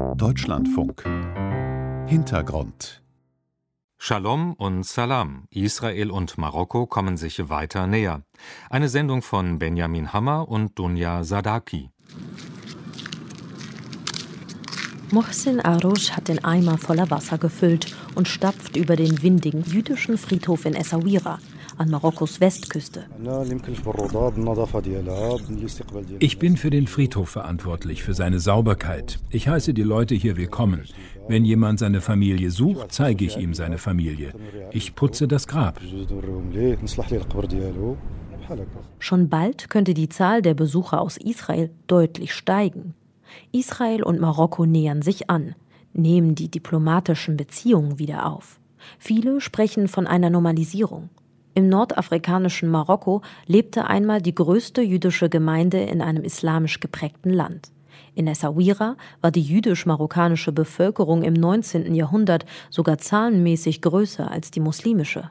Deutschlandfunk Hintergrund Shalom und Salam. Israel und Marokko kommen sich weiter näher. Eine Sendung von Benjamin Hammer und Dunja Sadaki. Mohsin Arouche hat den Eimer voller Wasser gefüllt und stapft über den windigen jüdischen Friedhof in Essaouira an Marokkos Westküste. Ich bin für den Friedhof verantwortlich, für seine Sauberkeit. Ich heiße die Leute hier willkommen. Wenn jemand seine Familie sucht, zeige ich ihm seine Familie. Ich putze das Grab. Schon bald könnte die Zahl der Besucher aus Israel deutlich steigen. Israel und Marokko nähern sich an, nehmen die diplomatischen Beziehungen wieder auf. Viele sprechen von einer Normalisierung. Im nordafrikanischen Marokko lebte einmal die größte jüdische Gemeinde in einem islamisch geprägten Land. In Essaouira war die jüdisch-marokkanische Bevölkerung im 19. Jahrhundert sogar zahlenmäßig größer als die muslimische.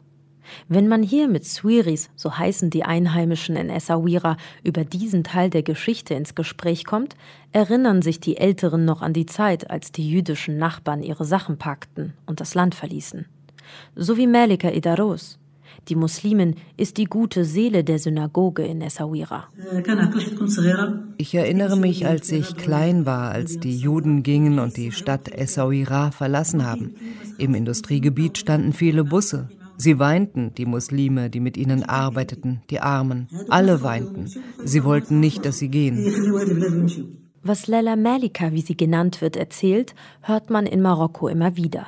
Wenn man hier mit Swiris, so heißen die Einheimischen in Essaouira, über diesen Teil der Geschichte ins Gespräch kommt, erinnern sich die Älteren noch an die Zeit, als die jüdischen Nachbarn ihre Sachen packten und das Land verließen. So wie Malika Idaros. Die Muslimin ist die gute Seele der Synagoge in Essaouira. Ich erinnere mich, als ich klein war, als die Juden gingen und die Stadt Essaouira verlassen haben. Im Industriegebiet standen viele Busse. Sie weinten, die Muslime, die mit ihnen arbeiteten, die Armen. Alle weinten. Sie wollten nicht, dass sie gehen. Was Lella Malika, wie sie genannt wird, erzählt, hört man in Marokko immer wieder.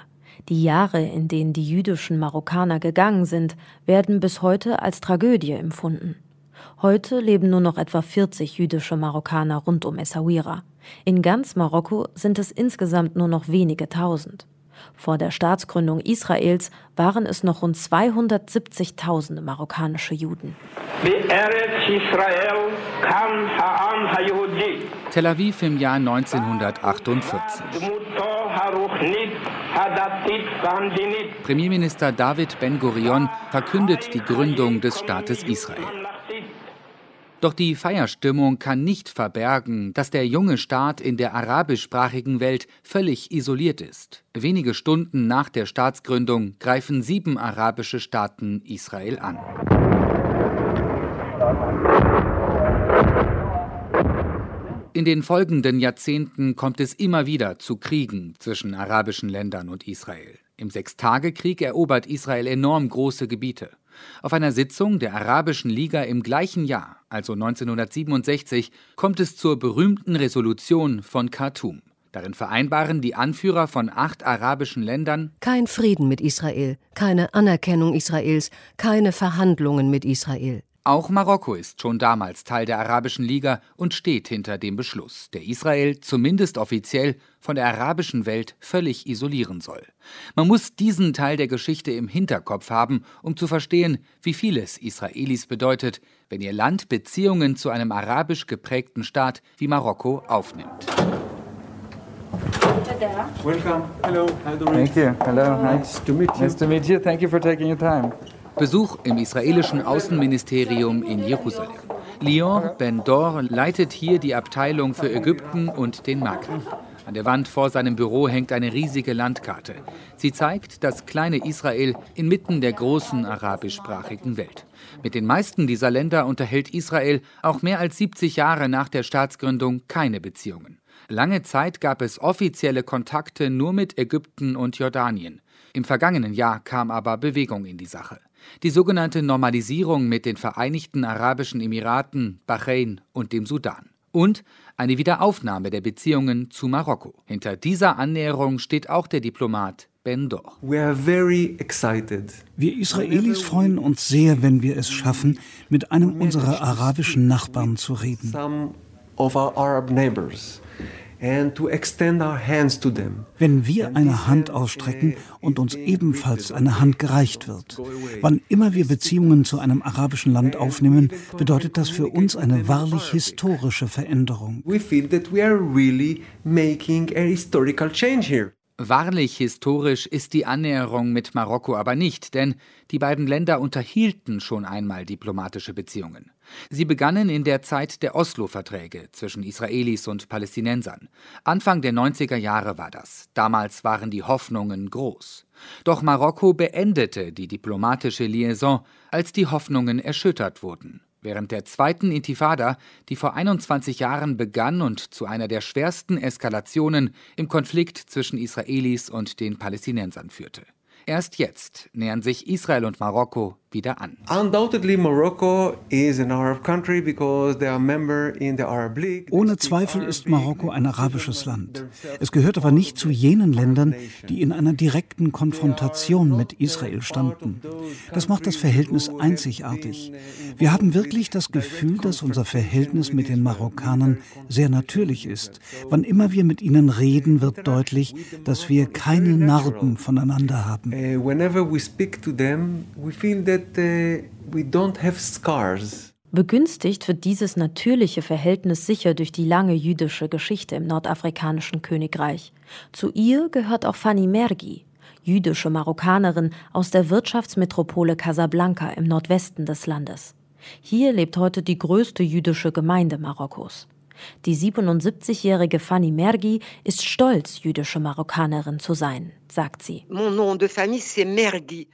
Die Jahre, in denen die jüdischen Marokkaner gegangen sind, werden bis heute als Tragödie empfunden. Heute leben nur noch etwa 40 jüdische Marokkaner rund um Essaouira. In ganz Marokko sind es insgesamt nur noch wenige tausend. Vor der Staatsgründung Israels waren es noch rund 270.000 marokkanische Juden. Tel Aviv im Jahr 1948. Premierminister David Ben-Gurion verkündet die Gründung des Staates Israel. Doch die Feierstimmung kann nicht verbergen, dass der junge Staat in der arabischsprachigen Welt völlig isoliert ist. Wenige Stunden nach der Staatsgründung greifen sieben arabische Staaten Israel an. In den folgenden Jahrzehnten kommt es immer wieder zu Kriegen zwischen arabischen Ländern und Israel. Im Sechstagekrieg erobert Israel enorm große Gebiete. Auf einer Sitzung der Arabischen Liga im gleichen Jahr, also 1967, kommt es zur berühmten Resolution von Khartoum. Darin vereinbaren die Anführer von acht arabischen Ländern kein Frieden mit Israel, keine Anerkennung Israels, keine Verhandlungen mit Israel. Auch Marokko ist schon damals Teil der Arabischen Liga und steht hinter dem Beschluss, der Israel zumindest offiziell von der arabischen Welt völlig isolieren soll. Man muss diesen Teil der Geschichte im Hinterkopf haben, um zu verstehen, wie viel es Israelis bedeutet, wenn ihr Land Beziehungen zu einem arabisch geprägten Staat wie Marokko aufnimmt. Welcome. Hello. How do Thank you. Hello. Nice to meet you. Nice to meet you. Thank you for taking your time. Besuch im israelischen Außenministerium in Jerusalem. Lior Ben-Dor leitet hier die Abteilung für Ägypten und den Maghreb. An der Wand vor seinem Büro hängt eine riesige Landkarte. Sie zeigt das kleine Israel inmitten der großen arabischsprachigen Welt. Mit den meisten dieser Länder unterhält Israel auch mehr als 70 Jahre nach der Staatsgründung keine Beziehungen. Lange Zeit gab es offizielle Kontakte nur mit Ägypten und Jordanien. Im vergangenen Jahr kam aber Bewegung in die Sache. Die sogenannte Normalisierung mit den Vereinigten Arabischen Emiraten, Bahrain und dem Sudan. Und eine Wiederaufnahme der Beziehungen zu Marokko. Hinter dieser Annäherung steht auch der Diplomat Ben Dor. Wir Israelis freuen uns sehr, wenn wir es schaffen, mit einem unserer arabischen Nachbarn zu reden. Wenn wir eine Hand ausstrecken und uns ebenfalls eine Hand gereicht wird. Wann immer wir Beziehungen zu einem arabischen Land aufnehmen, bedeutet das für uns eine wahrlich historische Veränderung. Wahrlich historisch ist die Annäherung mit Marokko aber nicht, denn die beiden Länder unterhielten schon einmal diplomatische Beziehungen. Sie begannen in der Zeit der Oslo-Verträge zwischen Israelis und Palästinensern. Anfang der 90er Jahre war das. Damals waren die Hoffnungen groß. Doch Marokko beendete die diplomatische Liaison, als die Hoffnungen erschüttert wurden. Während der zweiten Intifada, die vor 21 Jahren begann und zu einer der schwersten Eskalationen im Konflikt zwischen Israelis und den Palästinensern führte. Erst jetzt nähern sich Israel und Marokko wieder an. Ohne Zweifel ist Marokko ein arabisches Land. Es gehört aber nicht zu jenen Ländern, die in einer direkten Konfrontation mit Israel standen. Das macht das Verhältnis einzigartig. Wir haben wirklich das Gefühl, dass unser Verhältnis mit den Marokkanern sehr natürlich ist. Wann immer wir mit ihnen reden, wird deutlich, dass wir keine Narben voneinander haben. Uh, whenever we speak to them, we feel that that uh, we don't have scars. Begünstigt wird dieses natürliche Verhältnis sicher durch die lange jüdische Geschichte im nordafrikanischen Königreich. Zu ihr gehört auch Fanny Mergi, jüdische Marokkanerin aus der Wirtschaftsmetropole Casablanca im Nordwesten des Landes. Hier lebt heute die größte jüdische Gemeinde Marokkos. Die 77-jährige Fanny Mergi ist stolz, jüdische Marokkanerin zu sein, sagt sie. Mon nom de famille c'est Mergi.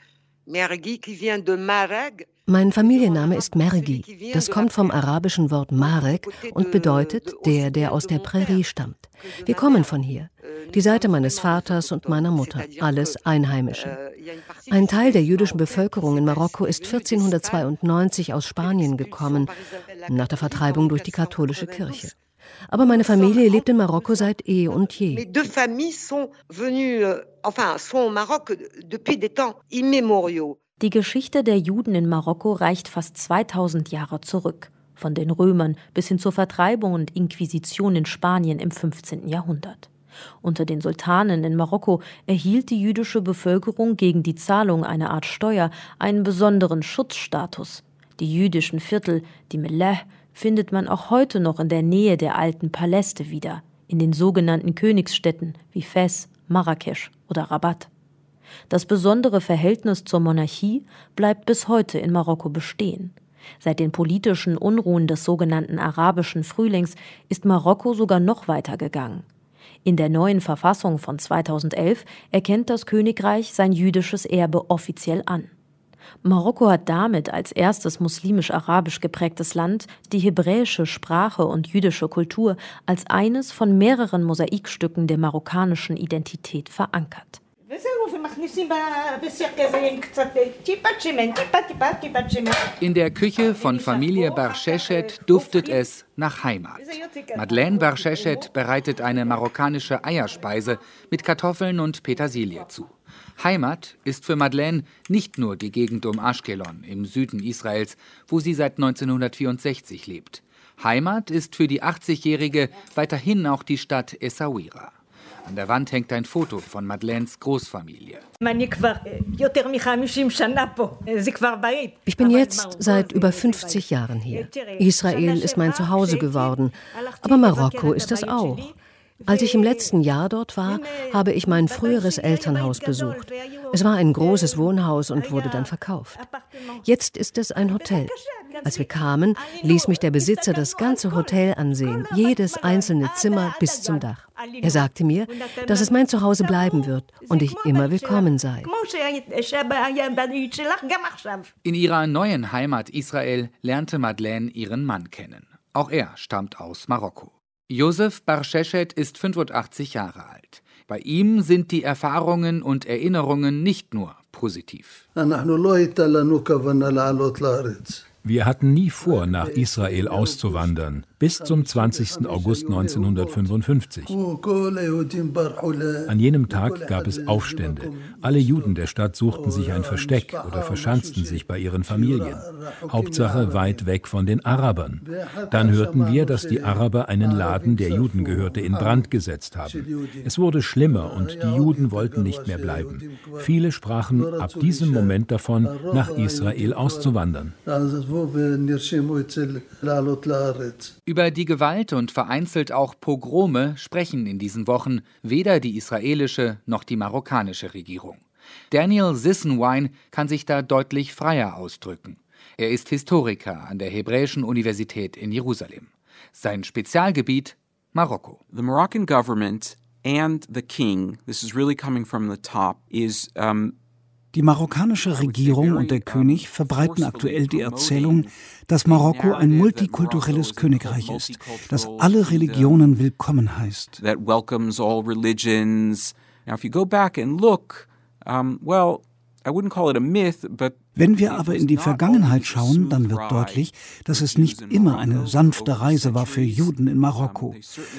Mein Familienname ist Mergi. Das kommt vom arabischen Wort Marek und bedeutet der, der aus der Prärie stammt. Wir kommen von hier. Die Seite meines Vaters und meiner Mutter, alles Einheimische. Ein Teil der jüdischen Bevölkerung in Marokko ist 1492 aus Spanien gekommen, nach der Vertreibung durch die katholische Kirche. Aber meine Familie lebt in Marokko seit eh und je. Euh, Die Geschichte der Juden in Marokko reicht fast 2000 Jahre zurück, von den Römern bis hin zur Vertreibung und Inquisition in Spanien im 15. Jahrhundert. Unter den Sultanen in Marokko erhielt die jüdische Bevölkerung gegen die Zahlung einer Art Steuer einen besonderen Schutzstatus. Die jüdischen Viertel, die Meleh, findet man auch heute noch in der Nähe der alten Paläste wieder, in den sogenannten Königsstädten wie Fes, Marrakesch oder Rabat. Das besondere Verhältnis zur Monarchie bleibt bis heute in Marokko bestehen. Seit den politischen Unruhen des sogenannten arabischen Frühlings ist Marokko sogar noch weiter gegangen. In der neuen Verfassung von 2011 erkennt das Königreich sein jüdisches Erbe offiziell an. Marokko hat damit als erstes muslimisch-arabisch geprägtes Land die hebräische Sprache und jüdische Kultur als eines von mehreren Mosaikstücken der marokkanischen Identität verankert. In der Küche von Familie Barchechet duftet es nach Heimat. Madeleine Barchechet bereitet eine marokkanische Eierspeise mit Kartoffeln und Petersilie zu. Heimat ist für Madeleine nicht nur die Gegend um Ashkelon im Süden Israels, wo sie seit 1964 lebt. Heimat ist für die 80-Jährige weiterhin auch die Stadt Essaouira. An der Wand hängt ein Foto von Madeleines Großfamilie. Ich bin jetzt seit über 50 Jahren hier. Israel ist mein Zuhause geworden, aber Marokko ist es auch. Als ich im letzten Jahr dort war, habe ich mein früheres Elternhaus besucht. Es war ein großes Wohnhaus und wurde dann verkauft. Jetzt ist es ein Hotel. Als wir kamen, ließ mich der Besitzer das ganze Hotel ansehen, jedes einzelne Zimmer bis zum Dach. Er sagte mir, dass es mein Zuhause bleiben wird und ich immer willkommen sei. In ihrer neuen Heimat Israel lernte Madeleine ihren Mann kennen. Auch er stammt aus Marokko. Josef Barsheshet ist 85 Jahre alt. Bei ihm sind die Erfahrungen und Erinnerungen nicht nur positiv. Wir hatten nie vor, nach Israel auszuwandern, bis zum 20. August 1955. An jenem Tag gab es Aufstände. Alle Juden der Stadt suchten sich ein Versteck oder verschanzten sich bei ihren Familien. Hauptsache weit weg von den Arabern. Dann hörten wir, dass die Araber einen Laden, der Juden gehörte, in Brand gesetzt haben. Es wurde schlimmer und die Juden wollten nicht mehr bleiben. Viele sprachen ab diesem Moment davon, nach Israel auszuwandern. Über die Gewalt und vereinzelt auch Pogrome sprechen in diesen Wochen weder die israelische noch die marokkanische Regierung. Daniel Sissenwine kann sich da deutlich freier ausdrücken. Er ist Historiker an der Hebräischen Universität in Jerusalem. Sein Spezialgebiet Marokko. The Moroccan government and the king, this is really coming from the top, is um, die marokkanische Regierung und der König verbreiten aktuell die Erzählung, dass Marokko ein multikulturelles Königreich ist, das alle Religionen willkommen heißt. Now if you go back and look, um, well, wenn wir aber in die Vergangenheit schauen, dann wird deutlich, dass es nicht immer eine sanfte Reise war für Juden in Marokko.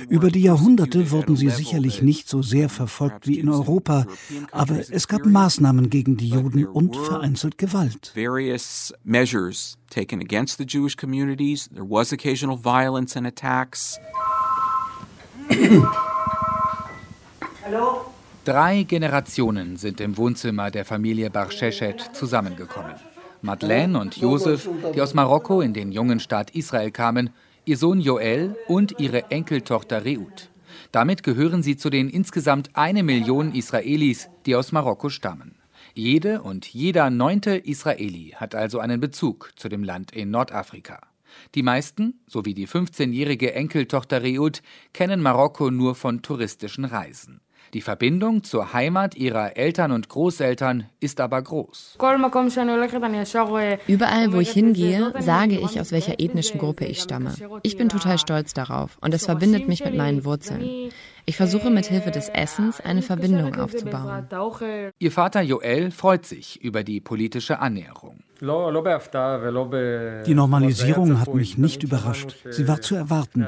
Über die Jahrhunderte wurden sie sicherlich nicht so sehr verfolgt wie in Europa, aber es gab Maßnahmen gegen die Juden und vereinzelt Gewalt. Various measures taken against the Jewish communities. There was occasional violence and attacks. Hallo? Drei Generationen sind im Wohnzimmer der Familie Barcheshet zusammengekommen. Madeleine und Josef, die aus Marokko in den jungen Staat Israel kamen, ihr Sohn Joel und ihre Enkeltochter Reut. Damit gehören sie zu den insgesamt eine Million Israelis, die aus Marokko stammen. Jede und jeder neunte Israeli hat also einen Bezug zu dem Land in Nordafrika. Die meisten, sowie die 15-jährige Enkeltochter Reut, kennen Marokko nur von touristischen Reisen. Die Verbindung zur Heimat ihrer Eltern und Großeltern ist aber groß. Überall, wo ich hingehe, sage ich, aus welcher ethnischen Gruppe ich stamme. Ich bin total stolz darauf und es verbindet mich mit meinen Wurzeln. Ich versuche mit Hilfe des Essens eine Verbindung aufzubauen. Ihr Vater Joel freut sich über die politische Annäherung. Die Normalisierung hat mich nicht überrascht. Sie war zu erwarten.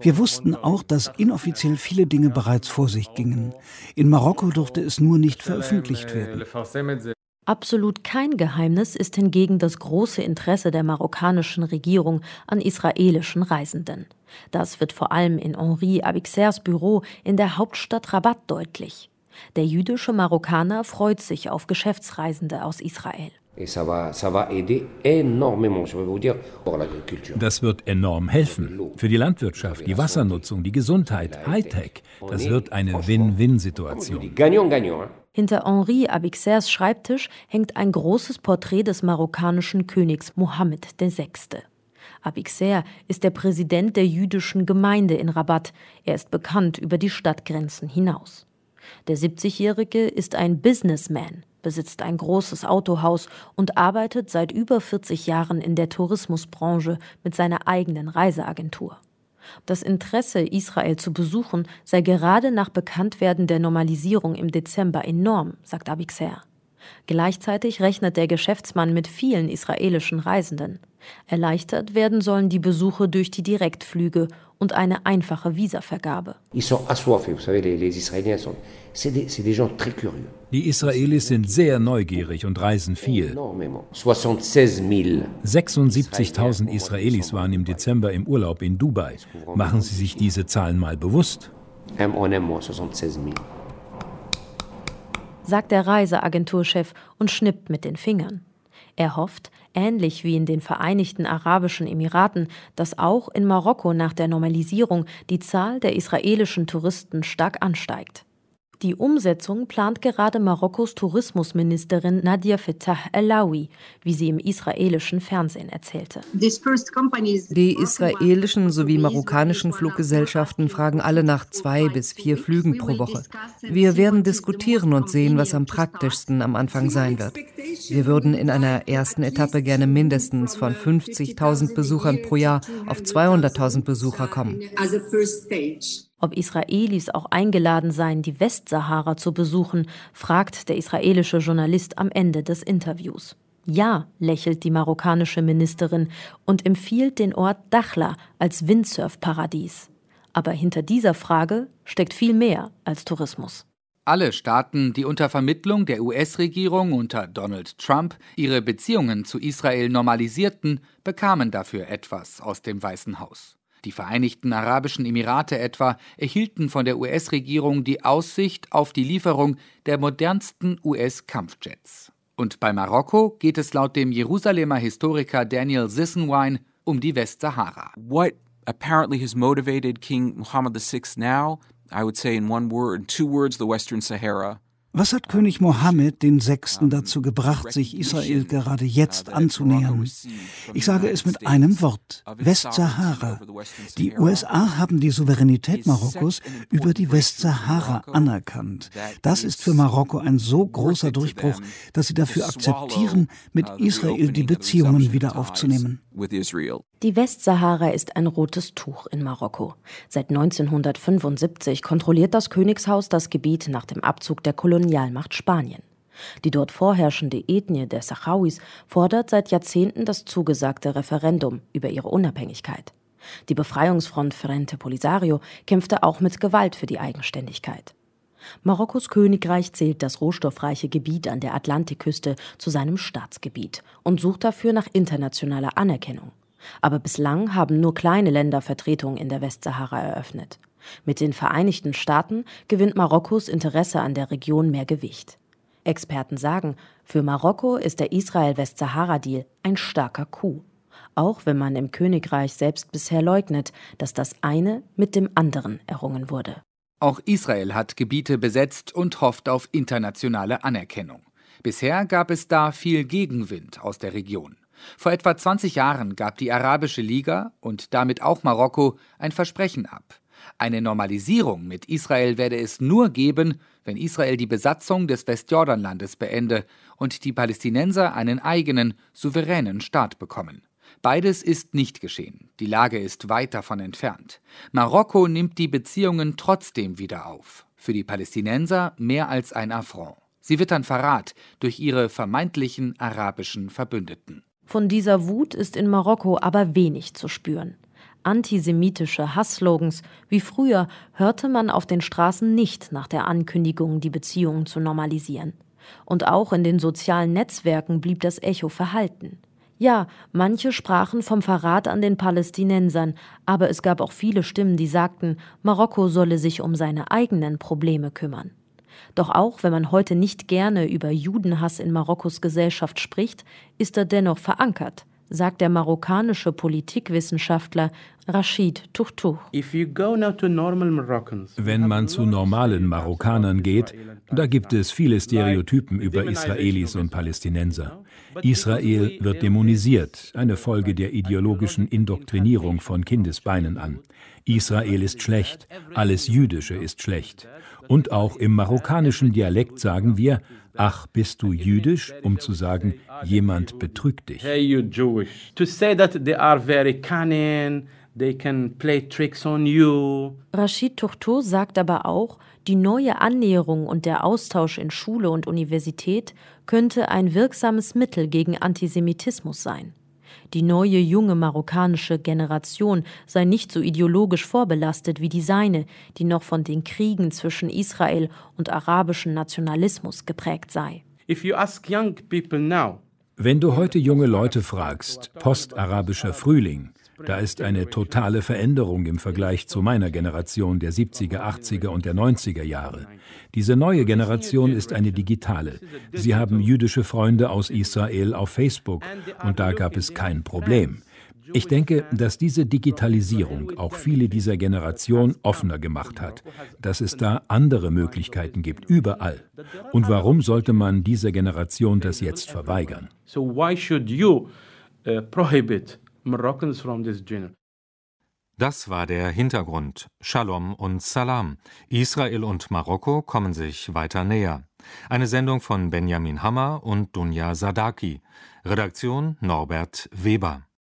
Wir wussten auch, dass inoffiziell viele Dinge bereits vor sich gingen. In Marokko durfte es nur nicht veröffentlicht werden. Absolut kein Geheimnis ist hingegen das große Interesse der marokkanischen Regierung an israelischen Reisenden. Das wird vor allem in Henri Abixers Büro in der Hauptstadt Rabat deutlich. Der jüdische Marokkaner freut sich auf Geschäftsreisende aus Israel. Das wird enorm helfen. Für die Landwirtschaft, die Wassernutzung, die Gesundheit, Hightech. Das wird eine Win-Win-Situation. Hinter Henri Abixers Schreibtisch hängt ein großes Porträt des marokkanischen Königs Mohammed VI. Abixer ist der Präsident der jüdischen Gemeinde in Rabat. Er ist bekannt über die Stadtgrenzen hinaus. Der 70-Jährige ist ein Businessman, besitzt ein großes Autohaus und arbeitet seit über 40 Jahren in der Tourismusbranche mit seiner eigenen Reiseagentur. Das Interesse, Israel zu besuchen, sei gerade nach Bekanntwerden der Normalisierung im Dezember enorm, sagt Abixer. Gleichzeitig rechnet der Geschäftsmann mit vielen israelischen Reisenden. Erleichtert werden sollen die Besuche durch die Direktflüge und eine einfache Visavergabe. Die Israelis sind sehr neugierig und reisen viel. 76.000 Israelis waren im Dezember im Urlaub in Dubai. Machen Sie sich diese Zahlen mal bewusst sagt der Reiseagenturchef und schnippt mit den Fingern. Er hofft, ähnlich wie in den Vereinigten Arabischen Emiraten, dass auch in Marokko nach der Normalisierung die Zahl der israelischen Touristen stark ansteigt. Die Umsetzung plant gerade Marokkos Tourismusministerin Nadia Fettah El-Lawi, wie sie im israelischen Fernsehen erzählte. Die israelischen sowie marokkanischen Fluggesellschaften fragen alle nach zwei bis vier Flügen pro Woche. Wir werden diskutieren und sehen, was am praktischsten am Anfang sein wird. Wir würden in einer ersten Etappe gerne mindestens von 50.000 Besuchern pro Jahr auf 200.000 Besucher kommen ob Israelis auch eingeladen seien, die Westsahara zu besuchen, fragt der israelische Journalist am Ende des Interviews. Ja, lächelt die marokkanische Ministerin und empfiehlt den Ort Dachla als Windsurfparadies. Aber hinter dieser Frage steckt viel mehr als Tourismus. Alle Staaten, die unter Vermittlung der US-Regierung unter Donald Trump ihre Beziehungen zu Israel normalisierten, bekamen dafür etwas aus dem Weißen Haus. Die Vereinigten Arabischen Emirate etwa erhielten von der US-Regierung die Aussicht auf die Lieferung der modernsten US-Kampfjets. Und bei Marokko geht es laut dem Jerusalemer Historiker Daniel Sissenwine um die Westsahara. What apparently has motivated King Muhammad VI now, I would say in one word, two words, the Western Sahara. Was hat König Mohammed den Sechsten dazu gebracht, sich Israel gerade jetzt anzunähern? Ich sage es mit einem Wort, Westsahara. Die USA haben die Souveränität Marokkos über die Westsahara anerkannt. Das ist für Marokko ein so großer Durchbruch, dass sie dafür akzeptieren, mit Israel die Beziehungen wieder aufzunehmen. Die Westsahara ist ein rotes Tuch in Marokko. Seit 1975 kontrolliert das Königshaus das Gebiet nach dem Abzug der Kolonialmacht Spanien. Die dort vorherrschende Ethnie der Sahrawis fordert seit Jahrzehnten das zugesagte Referendum über ihre Unabhängigkeit. Die Befreiungsfront Frente Polisario kämpfte auch mit Gewalt für die Eigenständigkeit. Marokkos Königreich zählt das rohstoffreiche Gebiet an der Atlantikküste zu seinem Staatsgebiet und sucht dafür nach internationaler Anerkennung. Aber bislang haben nur kleine Länder Vertretungen in der Westsahara eröffnet. Mit den Vereinigten Staaten gewinnt Marokkos Interesse an der Region mehr Gewicht. Experten sagen, für Marokko ist der Israel-Westsahara-Deal ein starker Coup. Auch wenn man im Königreich selbst bisher leugnet, dass das eine mit dem anderen errungen wurde. Auch Israel hat Gebiete besetzt und hofft auf internationale Anerkennung. Bisher gab es da viel Gegenwind aus der Region. Vor etwa 20 Jahren gab die Arabische Liga und damit auch Marokko ein Versprechen ab. Eine Normalisierung mit Israel werde es nur geben, wenn Israel die Besatzung des Westjordanlandes beende und die Palästinenser einen eigenen, souveränen Staat bekommen. Beides ist nicht geschehen. Die Lage ist weit davon entfernt. Marokko nimmt die Beziehungen trotzdem wieder auf. Für die Palästinenser mehr als ein Affront. Sie wittern Verrat durch ihre vermeintlichen arabischen Verbündeten. Von dieser Wut ist in Marokko aber wenig zu spüren. Antisemitische Hassslogans wie früher hörte man auf den Straßen nicht nach der Ankündigung, die Beziehungen zu normalisieren. Und auch in den sozialen Netzwerken blieb das Echo verhalten. Ja, manche sprachen vom Verrat an den Palästinensern, aber es gab auch viele Stimmen, die sagten, Marokko solle sich um seine eigenen Probleme kümmern. Doch auch wenn man heute nicht gerne über Judenhass in Marokkos Gesellschaft spricht, ist er dennoch verankert, sagt der marokkanische Politikwissenschaftler Rashid Tuchtuch. Wenn man zu normalen Marokkanern geht, da gibt es viele Stereotypen über Israelis und Palästinenser. Israel wird dämonisiert, eine Folge der ideologischen Indoktrinierung von Kindesbeinen an. Israel ist schlecht, alles Jüdische ist schlecht. Und auch im marokkanischen Dialekt sagen wir, ach, bist du jüdisch, um zu sagen, jemand betrügt dich. Hey, you Jewish. To say that they are very cunning, they can play tricks on you. Rashid Tourteau sagt aber auch, die neue Annäherung und der Austausch in Schule und Universität könnte ein wirksames Mittel gegen Antisemitismus sein. Die neue junge marokkanische Generation sei nicht so ideologisch vorbelastet wie die seine, die noch von den Kriegen zwischen Israel und arabischem Nationalismus geprägt sei. Wenn du heute junge Leute fragst, postarabischer Frühling, da ist eine totale Veränderung im Vergleich zu meiner Generation der 70er, 80er und der 90er Jahre. Diese neue Generation ist eine digitale. Sie haben jüdische Freunde aus Israel auf Facebook und da gab es kein Problem. Ich denke, dass diese Digitalisierung auch viele dieser Generation offener gemacht hat, dass es da andere Möglichkeiten gibt, überall. Und warum sollte man dieser Generation das jetzt verweigern? So why should you uh, prohibit Moroccans from this genre. Das war der Hintergrund. Shalom und Salam. Israel und Marokko kommen sich weiter näher. Eine Sendung von Benjamin Hammer und Dunja Sadaki. Redaktion Norbert Weber.